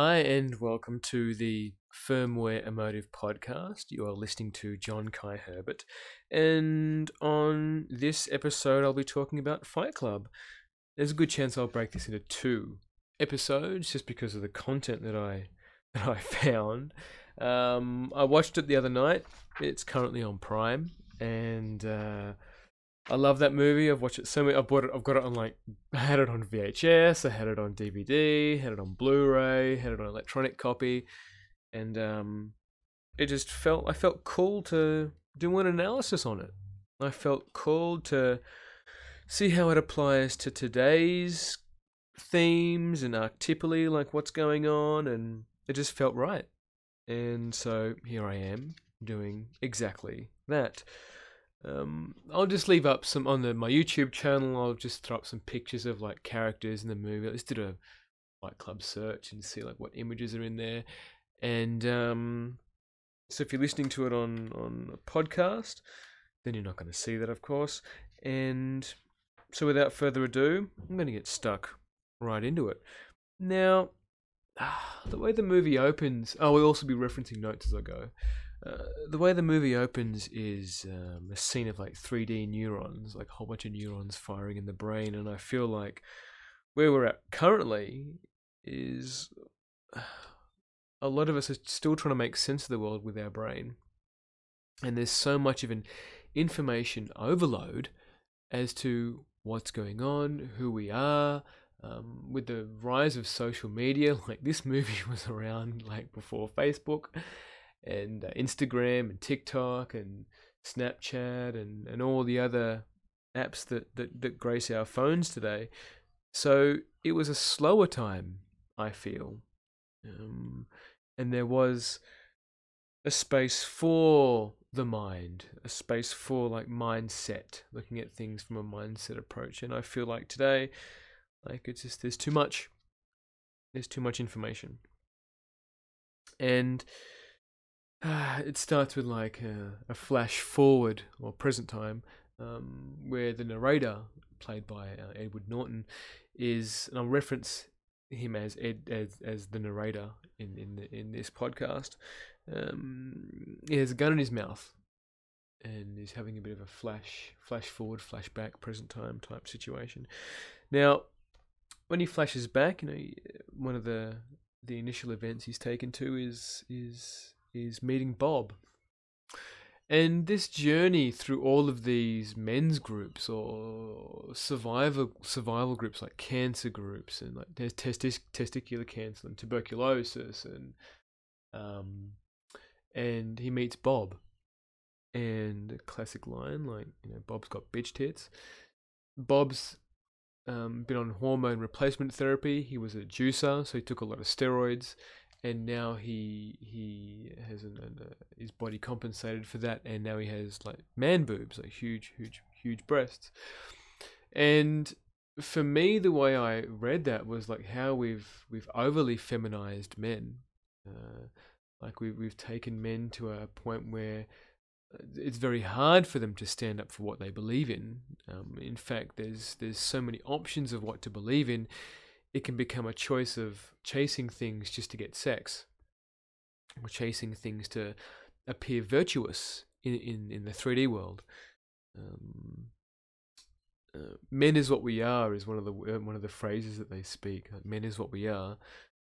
Hi, and welcome to the Firmware Emotive podcast. You are listening to John Kai Herbert, and on this episode, I'll be talking about Fight Club. There's a good chance I'll break this into two episodes just because of the content that I that I found. Um, I watched it the other night. It's currently on Prime, and uh, I love that movie. I've watched it so many. I've bought it. I've got it on like. I had it on VHS. I had it on DVD. Had it on Blu-ray. Had it on electronic copy, and um, it just felt. I felt cool to do an analysis on it. I felt cool to see how it applies to today's themes and archetypally, like what's going on, and it just felt right. And so here I am doing exactly that. Um, I'll just leave up some on the my YouTube channel. I'll just throw up some pictures of like characters in the movie. I just did a Fight Club search and see like what images are in there. And um, so if you're listening to it on on a podcast, then you're not going to see that, of course. And so without further ado, I'm going to get stuck right into it. Now, the way the movie opens. Oh, we'll also be referencing notes as I go. Uh, the way the movie opens is um, a scene of like 3D neurons, like a whole bunch of neurons firing in the brain, and I feel like where we're at currently is a lot of us are still trying to make sense of the world with our brain, and there's so much of an information overload as to what's going on, who we are. Um, with the rise of social media, like this movie was around like before Facebook, and uh, Instagram and TikTok and Snapchat and, and all the other apps that, that, that grace our phones today. So it was a slower time, I feel. Um, and there was a space for the mind, a space for like mindset, looking at things from a mindset approach. And I feel like today, like it's just there's too much. There's too much information. And it starts with like a, a, flash forward or present time um, where the narrator, played by uh, Edward Norton, is, and I'll reference him as Ed as as the narrator in in the, in this podcast. Um, he has a gun in his mouth, and is having a bit of a flash flash forward, flashback, present time type situation. Now, when he flashes back, you know, one of the the initial events he's taken to is is is meeting Bob. And this journey through all of these men's groups or survivor survival groups like cancer groups and like there's testis, testicular cancer and tuberculosis and um and he meets Bob and a classic line like you know Bob's got bitch tits. Bob's um, been on hormone replacement therapy. He was a juicer, so he took a lot of steroids and now he he has an, an uh, his body compensated for that, and now he has like man boobs, like huge, huge, huge breasts. And for me, the way I read that was like how we've we've overly feminized men, uh, like we we've taken men to a point where uh, it's very hard for them to stand up for what they believe in. Um, in fact, there's there's so many options of what to believe in it can become a choice of chasing things just to get sex or chasing things to appear virtuous in in, in the 3D world. Um, uh, men is what we are is one of the uh, one of the phrases that they speak. Men is what we are.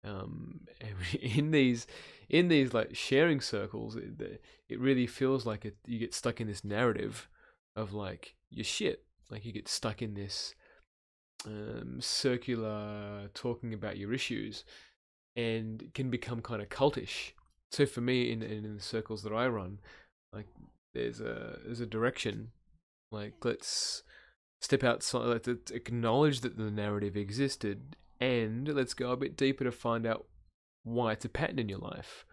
Um, in these in these like sharing circles, it, it really feels like it, you get stuck in this narrative of like your shit. Like you get stuck in this um, circular talking about your issues and can become kind of cultish. So for me, in, in the circles that I run, like there's a there's a direction. Like let's step outside, let's acknowledge that the narrative existed, and let's go a bit deeper to find out why it's a pattern in your life,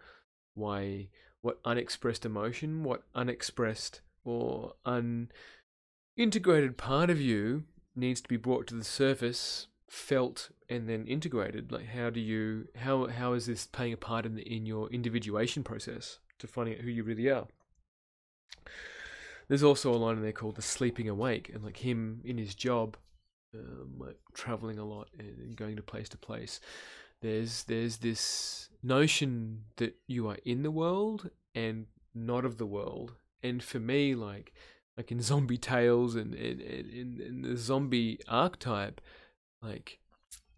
why what unexpressed emotion, what unexpressed or unintegrated part of you needs to be brought to the surface, felt, and then integrated. Like, how do you how how is this playing a part in the, in your individuation process to finding out who you really are? There's also a line in there called the sleeping awake, and like him in his job, um, like traveling a lot and going to place to place. there's there's this notion that you are in the world and not of the world. And for me, like like in zombie tales and in in, in the zombie archetype, like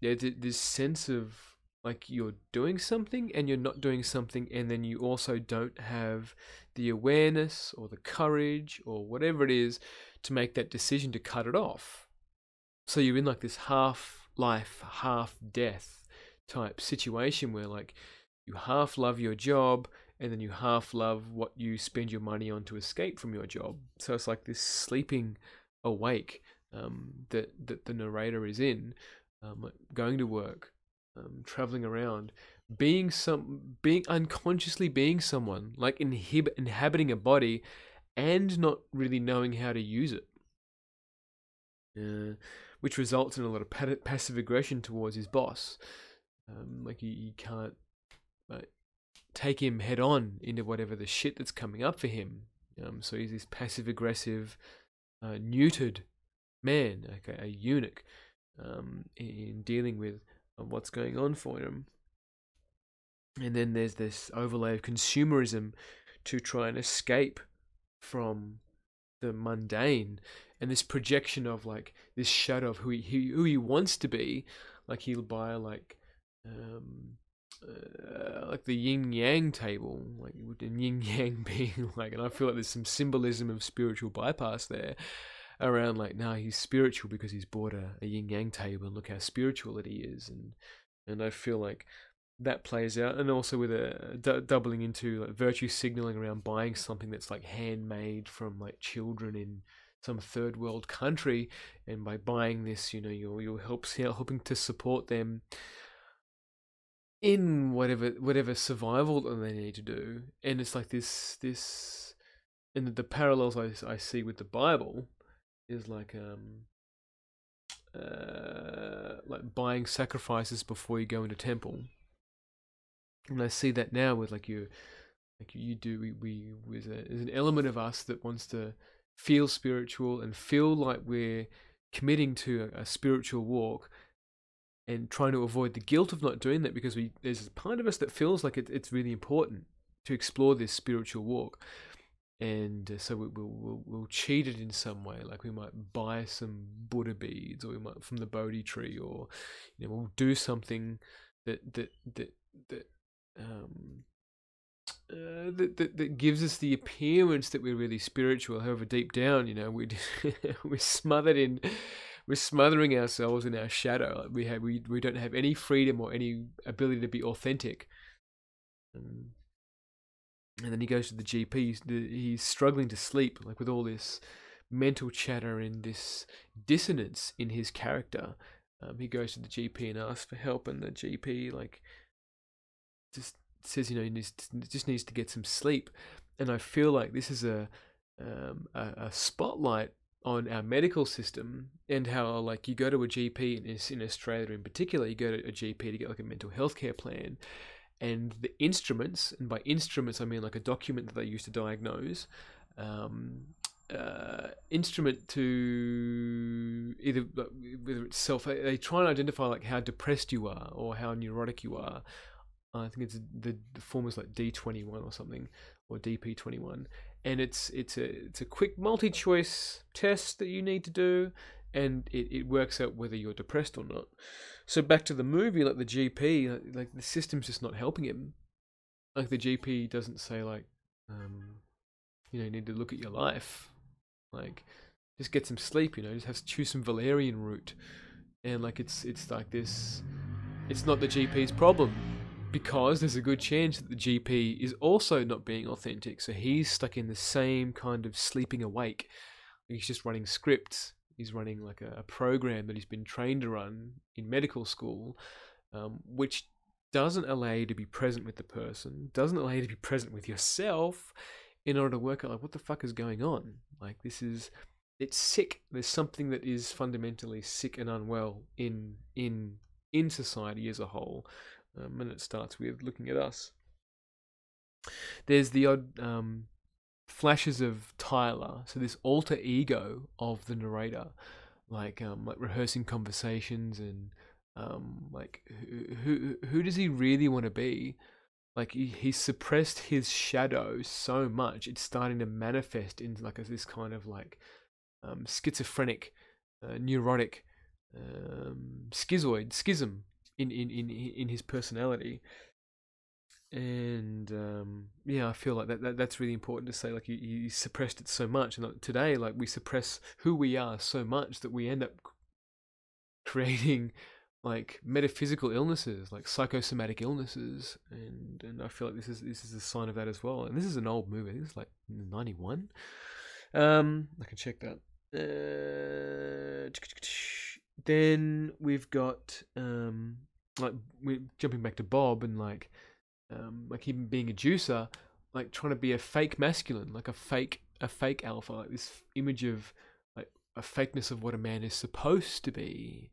yeah, this sense of like you're doing something and you're not doing something, and then you also don't have the awareness or the courage or whatever it is to make that decision to cut it off. So you're in like this half life, half death type situation where like you half love your job and then you half love what you spend your money on to escape from your job. So it's like this sleeping awake um, that that the narrator is in, um, going to work, um, traveling around, being some, being unconsciously being someone, like inhib- inhabiting a body, and not really knowing how to use it. Uh, which results in a lot of passive aggression towards his boss. Um, like he, he can't take him head on into whatever the shit that's coming up for him. Um, so he's this passive aggressive, uh, neutered man, like a, a eunuch, um, in dealing with uh, what's going on for him. And then there's this overlay of consumerism to try and escape from the mundane and this projection of like this shadow of who he who he wants to be like he'll buy like um uh, like the yin yang table, like and yin yang being like, and I feel like there's some symbolism of spiritual bypass there around like, now nah, he's spiritual because he's bought a, a yin yang table and look how spiritual it is, and and I feel like that plays out, and also with a doubling into like virtue signaling around buying something that's like handmade from like children in some third world country, and by buying this, you know, you're you're help, helping to support them in whatever whatever survival that they need to do, and it's like this this, and the, parallels I I see with the Bible is like um uh like buying sacrifices before you go into temple, and I see that now with like you like you do we we there's, there's an element of us that wants to feel spiritual and feel like we're committing to a, a spiritual walk and trying to avoid the guilt of not doing that because we there's a part of us that feels like it, it's really important to explore this spiritual walk and uh, so we, will we'll, we'll cheat it in some way like we might buy some buddha beads or we might from the bodhi tree or you know we'll do something that that that that um uh, that, that that gives us the appearance that we're really spiritual. However, deep down, you know, we we're smothered in we're smothering ourselves in our shadow. We have we we don't have any freedom or any ability to be authentic. And then he goes to the GP. He's, he's struggling to sleep, like with all this mental chatter and this dissonance in his character. Um, he goes to the GP and asks for help, and the GP like just says, you know, he needs to, just needs to get some sleep. And I feel like this is a um, a, a spotlight on our medical system and how like you go to a GP in, in Australia in particular, you go to a GP to get like a mental health care plan, and the instruments, and by instruments I mean like a document that they use to diagnose, um, uh, instrument to either whether it's self, they try and identify like how depressed you are or how neurotic you are. I think it's the, the form is like D21 or something or DP21 and it's it's a it's a quick multi-choice test that you need to do and it, it works out whether you're depressed or not. So back to the movie like the gp like the system's just not helping him. Like the gp doesn't say like um you know you need to look at your life. Like just get some sleep you know just have to choose some valerian root. And like it's it's like this it's not the gp's problem because there's a good chance that the GP is also not being authentic. So he's stuck in the same kind of sleeping awake. He's just running scripts. He's running like a, a program that he's been trained to run in medical school, um, which doesn't allow you to be present with the person, doesn't allow you to be present with yourself in order to work out like what the fuck is going on. Like this is it's sick. There's something that is fundamentally sick and unwell in in in society as a whole um, and it starts with looking at us. There's the odd um, flashes of Tyler, so this alter ego of the narrator, like um, like rehearsing conversations and Um, like who, who who does he really want to be? Like he, he suppressed his shadow so much, it's starting to manifest into like this kind of like um, schizophrenic, uh, neurotic, um, schizoid schism in, in in in his personality and um, yeah, I feel like that, that that's really important to say. Like you, you suppressed it so much, and today, like we suppress who we are so much that we end up creating like metaphysical illnesses, like psychosomatic illnesses, and and I feel like this is this is a sign of that as well. And this is an old movie. This is like ninety one. Um, I can check that. Uh, then we've got um, like we jumping back to Bob and like um, like him being a juicer, like trying to be a fake masculine, like a fake a fake alpha, like this image of like a fakeness of what a man is supposed to be,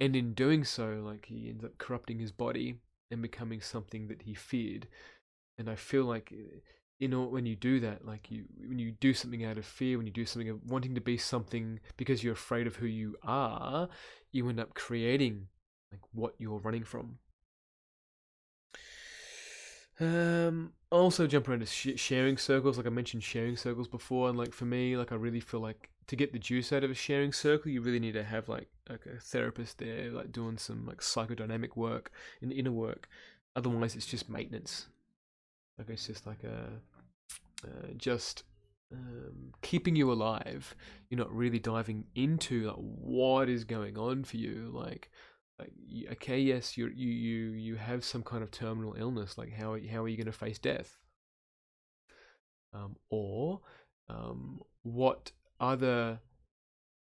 and in doing so, like he ends up corrupting his body and becoming something that he feared. And I feel like you know when you do that, like you when you do something out of fear, when you do something of wanting to be something because you're afraid of who you are, you end up creating like what you're running from. Um, also jump around to sh- sharing circles, like I mentioned sharing circles before, and like for me, like I really feel like to get the juice out of a sharing circle, you really need to have like like a therapist there, like doing some like psychodynamic work and inner work. Otherwise, it's just maintenance. Like it's just like a uh, just um, keeping you alive. You're not really diving into like what is going on for you, like okay yes you you you you have some kind of terminal illness like how how are you going to face death? Um, or um, what other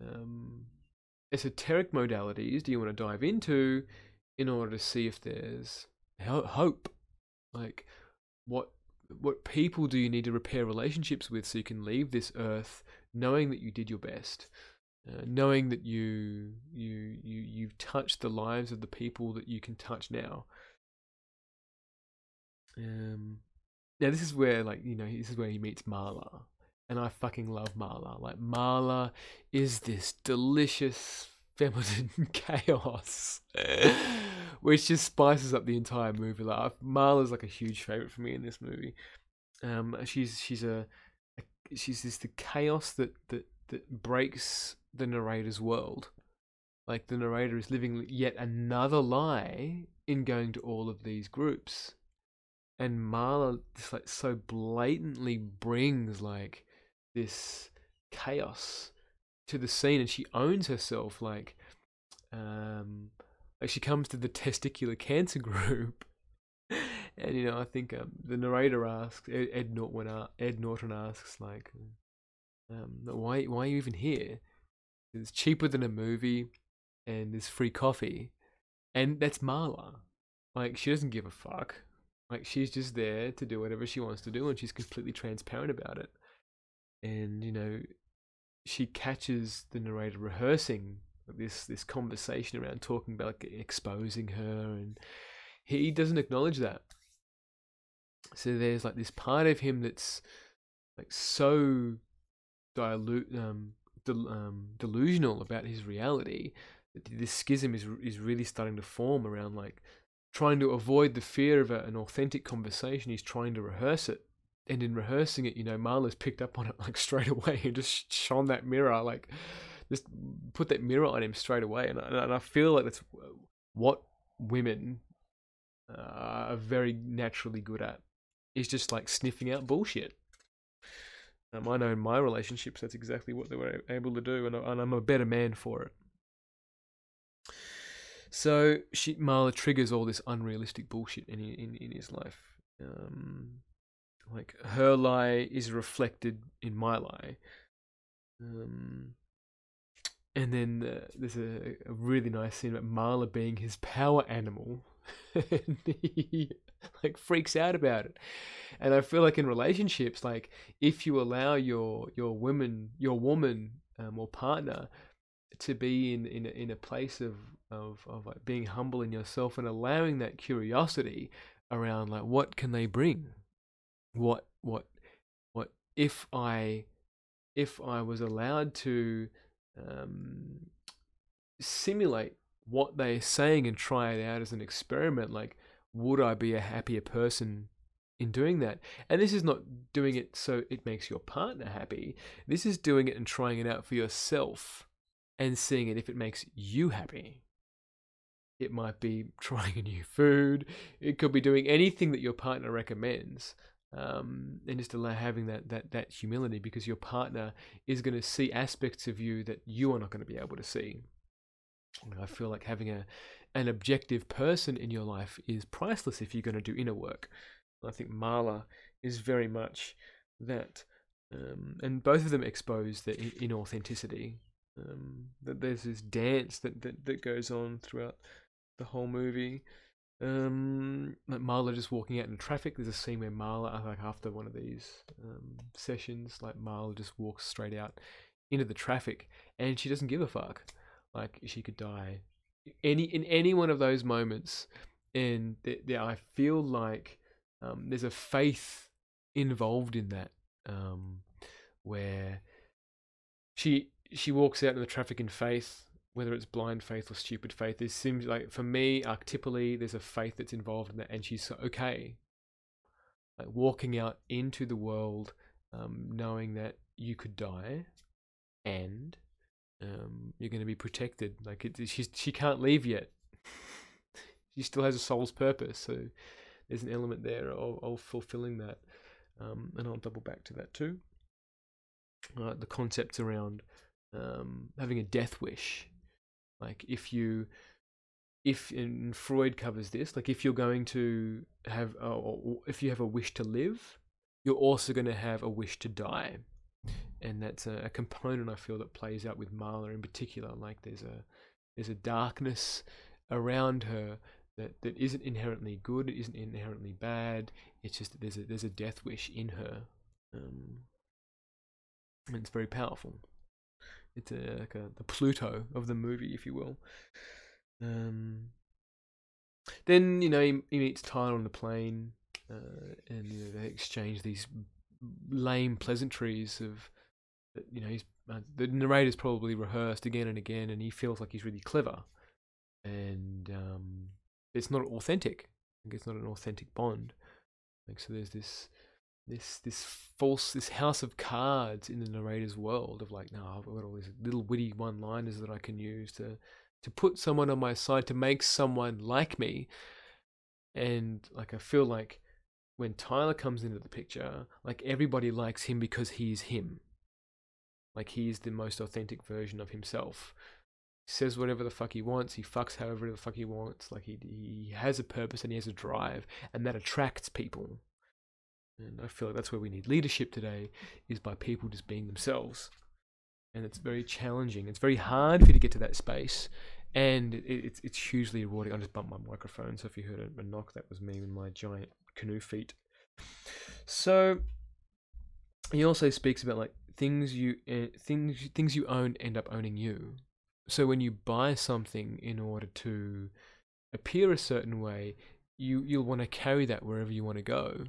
um, esoteric modalities do you want to dive into in order to see if there's hope? Like what what people do you need to repair relationships with so you can leave this earth knowing that you did your best uh, knowing that you you you you've touched the lives of the people that you can touch now. Um, now this is where like you know this is where he meets Marla, and I fucking love Marla. Like Marla is this delicious feminine chaos, which just spices up the entire movie. Like Marla's like a huge favorite for me in this movie. Um, she's she's a, a she's this the chaos that that that breaks the narrator's world. Like the narrator is living yet another lie in going to all of these groups. And Marla just like so blatantly brings like this chaos to the scene and she owns herself like um like she comes to the testicular cancer group and you know I think um, the narrator asks Ed, Ed Norton Ed Norton asks like um why why are you even here it's cheaper than a movie, and there's free coffee, and that's Marla. Like she doesn't give a fuck. Like she's just there to do whatever she wants to do, and she's completely transparent about it. And you know, she catches the narrator rehearsing this this conversation around talking about like, exposing her, and he doesn't acknowledge that. So there's like this part of him that's like so dilute um del- um, delusional about his reality, this schism is is really starting to form around like trying to avoid the fear of a, an authentic conversation. He's trying to rehearse it, and in rehearsing it, you know, Marla's picked up on it like straight away and just shone that mirror, like just put that mirror on him straight away. And, and I feel like that's what women uh, are very naturally good at is just like sniffing out bullshit. Um, I know in my relationships that's exactly what they were able to do, and, and I'm a better man for it. So she Marla triggers all this unrealistic bullshit in in in his life. Um, like her lie is reflected in my lie. Um, and then uh, there's a, a, really nice scene about Marla being his power animal, and he like freaks out about it. And I feel like in relationships, like if you allow your your woman, your woman um, or partner to be in in in a place of of of like being humble in yourself and allowing that curiosity around like what can they bring, what what what if I if I was allowed to um, simulate what they're saying and try it out as an experiment. Like, would I be a happier person in doing that? And this is not doing it so it makes your partner happy. This is doing it and trying it out for yourself and seeing it if it makes you happy. It might be trying a new food. It could be doing anything that your partner recommends. Um, and just allow having that, that, that humility because your partner is going to see aspects of you that you are not going to be able to see. I feel like having a an objective person in your life is priceless if you're going to do inner work. I think Marla is very much that, um, and both of them expose the inauthenticity. Um, that there's this dance that, that that goes on throughout the whole movie. Um, like Marla just walking out in traffic. There's a scene where Marla, like after one of these um, sessions, like Marla just walks straight out into the traffic, and she doesn't give a fuck. Like she could die any in any one of those moments, and th- th- I feel like um, there's a faith involved in that, um, where she she walks out in the traffic in faith, whether it's blind faith or stupid faith. It seems like for me, archetypally, there's a faith that's involved in that, and she's okay, like walking out into the world, um, knowing that you could die, and um, you're going to be protected. Like it, she's she can't leave yet. she still has a soul's purpose. So there's an element there of, of fulfilling that, um, and I'll double back to that too. Uh, the concepts around um, having a death wish, like if you, if and Freud covers this, like if you're going to have, a, or if you have a wish to live, you're also going to have a wish to die and that's a, a, component I feel that plays out with Marla in particular. Like there's a there's a darkness around her that, that isn't inherently good, it isn't inherently bad. It's just that there's a there's a death wish in her, um, and it's very powerful. It's a, like a, the Pluto of the movie, if you will. Um, then you know he, he meets Tyler on the plane, uh, and you know, they exchange these lame pleasantries of you know, he's uh, the narrator's probably rehearsed again and again, and he feels like he's really clever, and um, it's not authentic. It's not an authentic bond. Like so, there's this this this false this house of cards in the narrator's world of like, now I've got all these little witty one-liners that I can use to to put someone on my side to make someone like me, and like I feel like when Tyler comes into the picture, like everybody likes him because he's him like he's the most authentic version of himself. He says whatever the fuck he wants. He fucks however the fuck he wants. Like he he has a purpose and he has a drive, and that attracts people. And I feel like that's where we need leadership today, is by people just being themselves. And it's very challenging. It's very hard for you to get to that space, and it, it's it's hugely rewarding. I just bumped my microphone, so if you heard a, a knock, that was me with my giant canoe feet. So he also speaks about like things you uh, things things you own end up owning you. So when you buy something in order to appear a certain way, you you'll want to carry that wherever you want to go.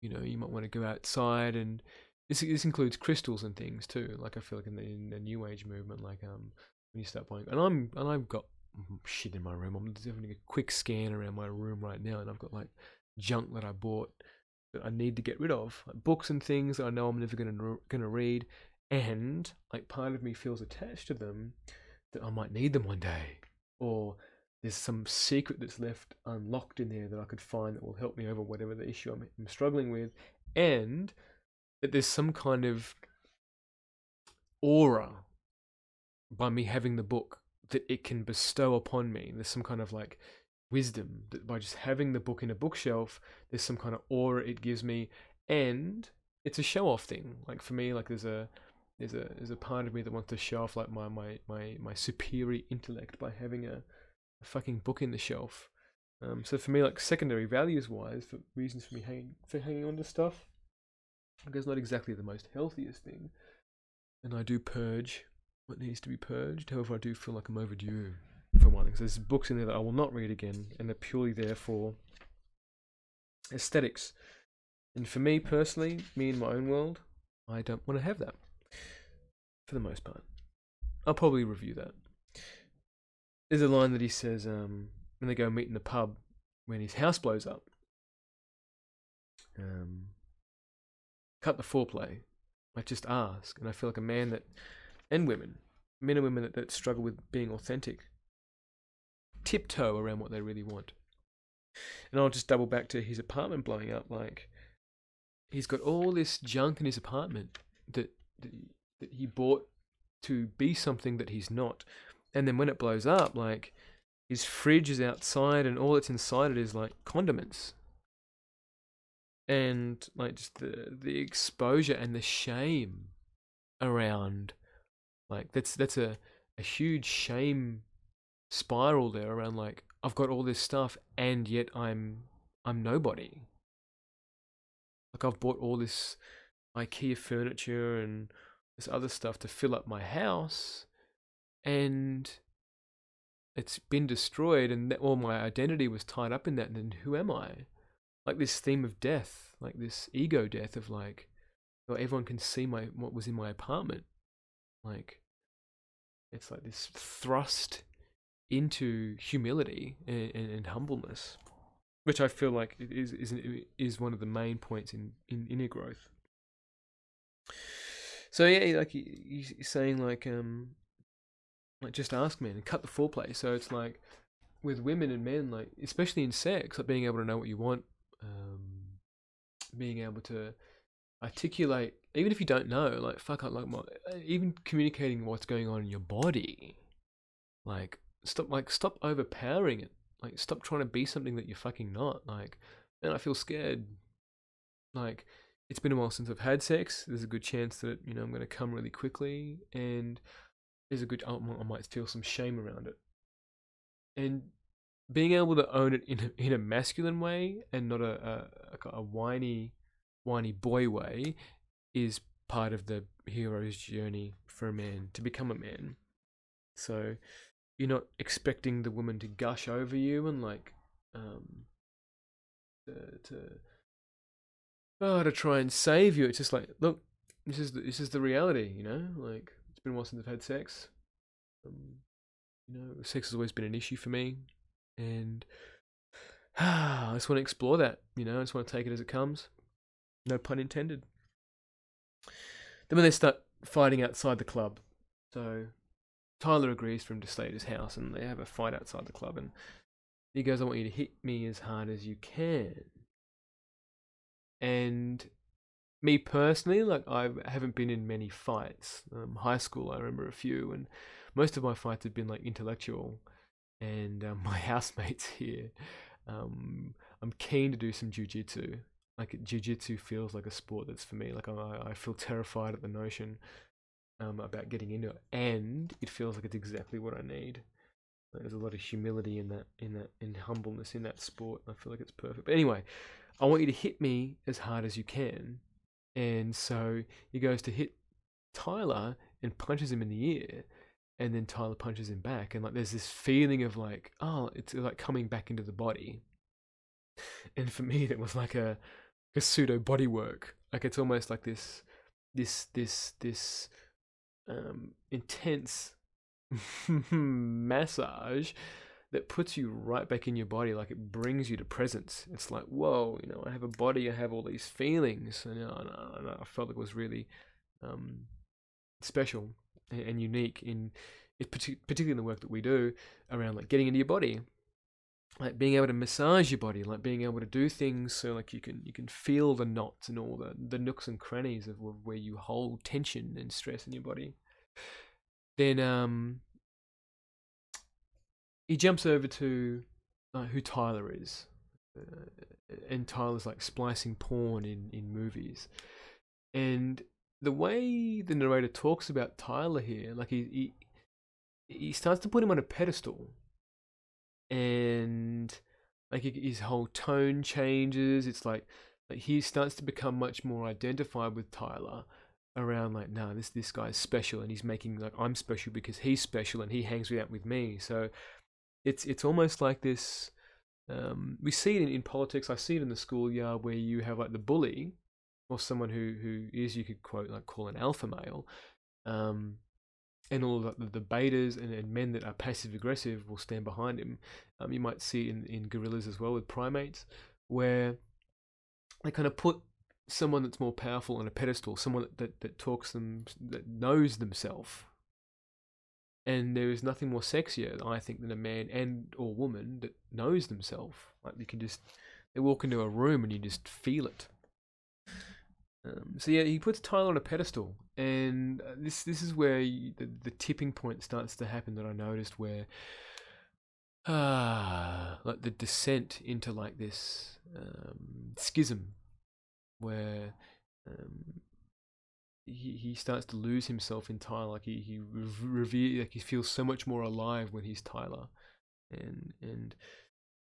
You know, you might want to go outside, and this this includes crystals and things too. Like I feel like in the, in the New Age movement, like um when you start buying, and I'm and I've got shit in my room. I'm having a quick scan around my room right now, and I've got like junk that I bought that I need to get rid of, like books and things that I know I'm never gonna gonna read, and like part of me feels attached to them that I might need them one day, or there's some secret that's left unlocked in there that I could find that will help me over whatever the issue I'm, I'm struggling with, and that there's some kind of aura by me having the book that it can bestow upon me. There's some kind of like wisdom that by just having the book in a bookshelf, there's some kind of aura it gives me, and it's a show off thing. Like for me, like there's a there's a there's a part of me that wants to show off like my my my, my superior intellect by having a, a fucking book in the shelf. Um, so for me, like secondary values wise, for reasons for me hanging for hanging on to stuff, I guess not exactly the most healthiest thing. And I do purge what needs to be purged. However, I do feel like I'm overdue for one because there's books in there that I will not read again, and they're purely there for aesthetics. And for me personally, me in my own world, I don't want to have that. For the most part, I'll probably review that. there's a line that he says um, when they go meet in the pub when his house blows up. Um, cut the foreplay. I just ask, and I feel like a man that, and women, men and women that, that struggle with being authentic, tiptoe around what they really want. And I'll just double back to his apartment blowing up. Like he's got all this junk in his apartment that that, that he bought to be something that he's not. And then when it blows up, like his fridge is outside and all that's inside it is like condiments. And like just the the exposure and the shame around like that's that's a, a huge shame spiral there around like I've got all this stuff and yet I'm I'm nobody. Like I've bought all this IKEA furniture and this other stuff to fill up my house and it's been destroyed and all my identity was tied up in that and then who am i like this theme of death like this ego death of like well, everyone can see my what was in my apartment like it's like this thrust into humility and, and, and humbleness which i feel like is, is is one of the main points in in inner growth so yeah, like he's saying like um, like just ask men and cut the foreplay. So it's like with women and men, like especially in sex, like being able to know what you want, um, being able to articulate, even if you don't know, like fuck, I like my, even communicating what's going on in your body, like stop, like stop overpowering it, like stop trying to be something that you're fucking not. Like, man, I feel scared. Like it's been a while since I've had sex. There's a good chance that you know I'm going to come really quickly, and there's a good I might feel some shame around it. And being able to own it in a, in a masculine way and not a, a a whiny whiny boy way is part of the hero's journey for a man to become a man. So you're not expecting the woman to gush over you and like um to, to oh, to try and save you. It's just like, look, this is the, this is the reality, you know. Like it's been a while since I've had sex. Um, you know, sex has always been an issue for me, and ah, I just want to explore that. You know, I just want to take it as it comes. No pun intended. Then when they start fighting outside the club, so Tyler agrees for him to stay at his house, and they have a fight outside the club, and he goes, "I want you to hit me as hard as you can." And me personally, like I haven't been in many fights. Um, high school, I remember a few, and most of my fights have been like intellectual. And um, my housemates here, um, I'm keen to do some jujitsu. Like jujitsu feels like a sport that's for me. Like I, I feel terrified at the notion um, about getting into it, and it feels like it's exactly what I need. There's a lot of humility in that, in that, in humbleness in that sport. I feel like it's perfect. But anyway, I want you to hit me as hard as you can. And so he goes to hit Tyler and punches him in the ear. And then Tyler punches him back. And like there's this feeling of like, oh, it's like coming back into the body. And for me, that was like a, a pseudo body work. Like it's almost like this, this, this, this um, intense massage that puts you right back in your body, like it brings you to presence. It's like, whoa, you know, I have a body, I have all these feelings, and, you and I felt it was really um, special and, unique in particularly in the work that we do around like getting into your body, like being able to massage your body, like being able to do things so like you can you can feel the knots and all the the nooks and crannies of where you hold tension and stress in your body. Then um he jumps over to uh, who Tyler is, uh, and Tyler's like splicing porn in in movies, and the way the narrator talks about Tyler here, like he he, he starts to put him on a pedestal, and like his whole tone changes. It's like like he starts to become much more identified with Tyler around like nah this this guy's special and he's making like I'm special because he's special and he hangs out with me so it's it's almost like this. Um, we see it in, in politics. I see it in the schoolyard where you have like the bully, or someone who who is you could quote like call an alpha male, um, and all the, betas and, and men that are passive aggressive will stand behind him. Um, you might see in, in gorillas as well with primates, where they kind of put someone that's more powerful on a pedestal, someone that, that, that talks them, that knows themselves. And there is nothing more sexier, I think, than a man and or woman that knows themselves. Like you can just, they walk into a room and you just feel it. Um, so yeah, he puts Tyler on a pedestal, and uh, this this is where you, the the tipping point starts to happen that I noticed, where ah, like the descent into like this um, schism, where um, he he starts to lose himself in Tyler. Like he he revere like he feels so much more alive when he's Tyler, and and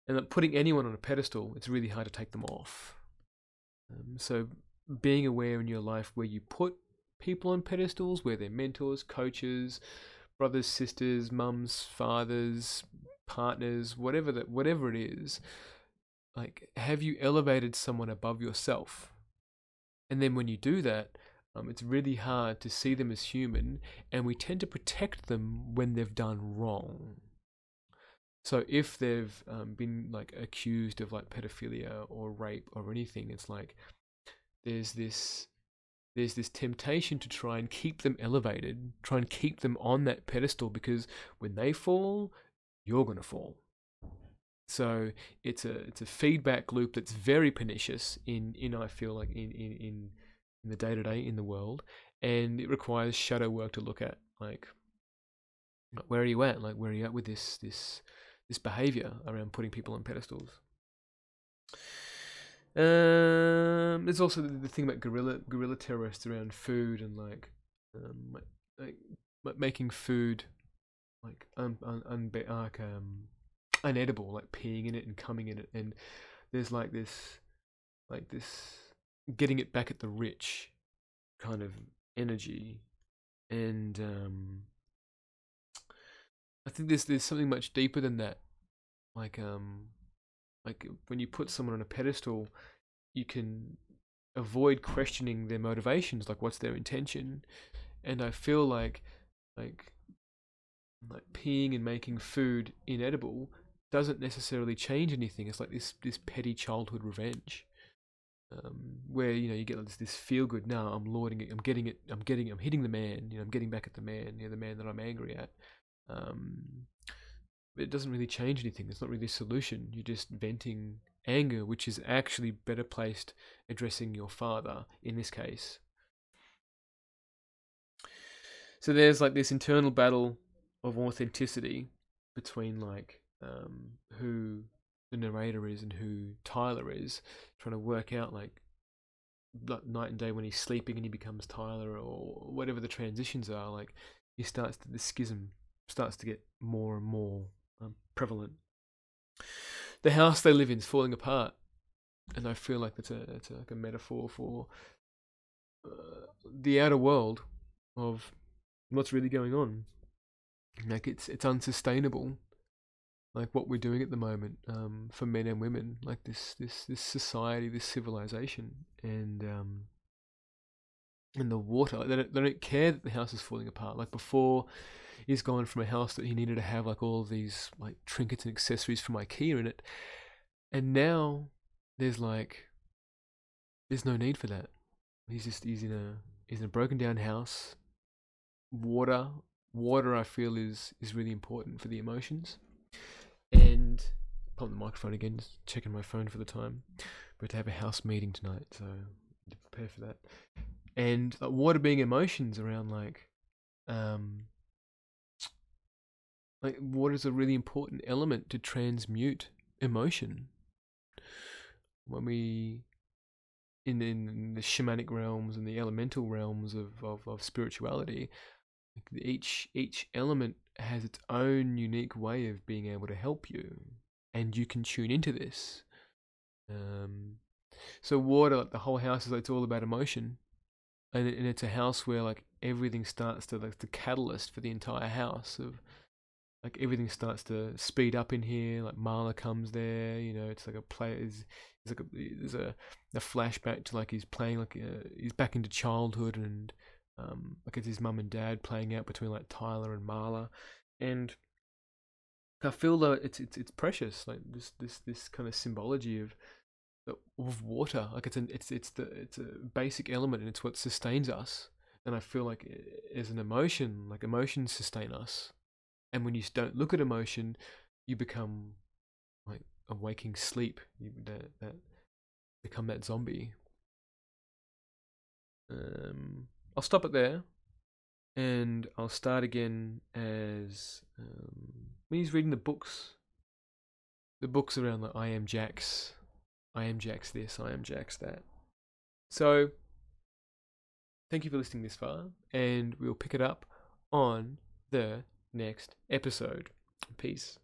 and putting anyone on a pedestal, it's really hard to take them off. Um, so being aware in your life where you put people on pedestals, where they're mentors, coaches, brothers, sisters, mums, fathers, partners, whatever that whatever it is, like have you elevated someone above yourself? And then when you do that, um, it's really hard to see them as human, and we tend to protect them when they've done wrong. So if they've um, been like accused of like pedophilia or rape or anything, it's like there's this there's this temptation to try and keep them elevated, try and keep them on that pedestal because when they fall, you're going to fall. So it's a it's a feedback loop that's very pernicious in in I feel like in in in, in the day to day in the world, and it requires shadow work to look at like where are you at? Like where are you at with this this this behavior around putting people on pedestals? Um, there's also the, the, thing about guerrilla guerrilla terrorists around food and like, um, like, like making food like un, un, un, like um unedible, like peeing in it and coming in it, and there's like this like this getting it back at the rich kind of energy, and um, I think there's there's something much deeper than that, like um like when you put someone on a pedestal, you can avoid questioning their motivations, like what's their intention. And I feel like like like peeing and making food inedible doesn't necessarily change anything. It's like this this petty childhood revenge. Um, where you know you get this, this feel good now I'm lording it I'm getting it I'm getting I'm hitting the man you know I'm getting back at the man you know the man that I'm angry at um, it doesn't really change anything. It's not really a solution. You're just venting anger, which is actually better placed addressing your father in this case. So there's like this internal battle of authenticity between like um, who the narrator is and who Tyler is, trying to work out like night and day when he's sleeping and he becomes Tyler or whatever the transitions are. Like he starts to the schism starts to get more and more prevalent. The house they live in is falling apart, and I feel like it's a it's like a metaphor for uh, the outer world of what's really going on. Like it's it's unsustainable, like what we're doing at the moment um, for men and women, like this this this society, this civilization, and um, and the water. They don't, they don't care that the house is falling apart. Like before, he's gone from a house that he needed to have like all these like trinkets and accessories from IKEA in it, and now there's like there's no need for that. He's just he's in a he's in a broken down house. Water, water, I feel is is really important for the emotions. And pop the microphone again, just checking my phone for the time. But to have a house meeting tonight, so to prepare for that. And like, water being emotions around like um like, water is a really important element to transmute emotion. When we, in in the shamanic realms and the elemental realms of of, of spirituality, each each element has its own unique way of being able to help you, and you can tune into this. Um, so water, like the whole house is like, it's all about emotion, and, and it's a house where like everything starts to like the catalyst for the entire house of like everything starts to speed up in here. Like Marla comes there, you know, it's like a play. Is like a, there's a a flashback to like he's playing like a, uh, he's back into childhood and um, like it's his mum and dad playing out between like Tyler and Marla, and I feel that it's it's it's precious, like this this this kind of symbology of of water. Like it's an it's it's the it's a basic element and it's what sustains us. And I feel like as an emotion, like emotions sustain us. And when you don't look at emotion, you become like a waking sleep. You that, that become that zombie. Um, I'll stop it there, and I'll start again as um, when he's reading the books. The books around the I am Jack's I am Jack's this, I am Jack's that. So, thank you for listening this far, and we'll pick it up on the next episode. Peace.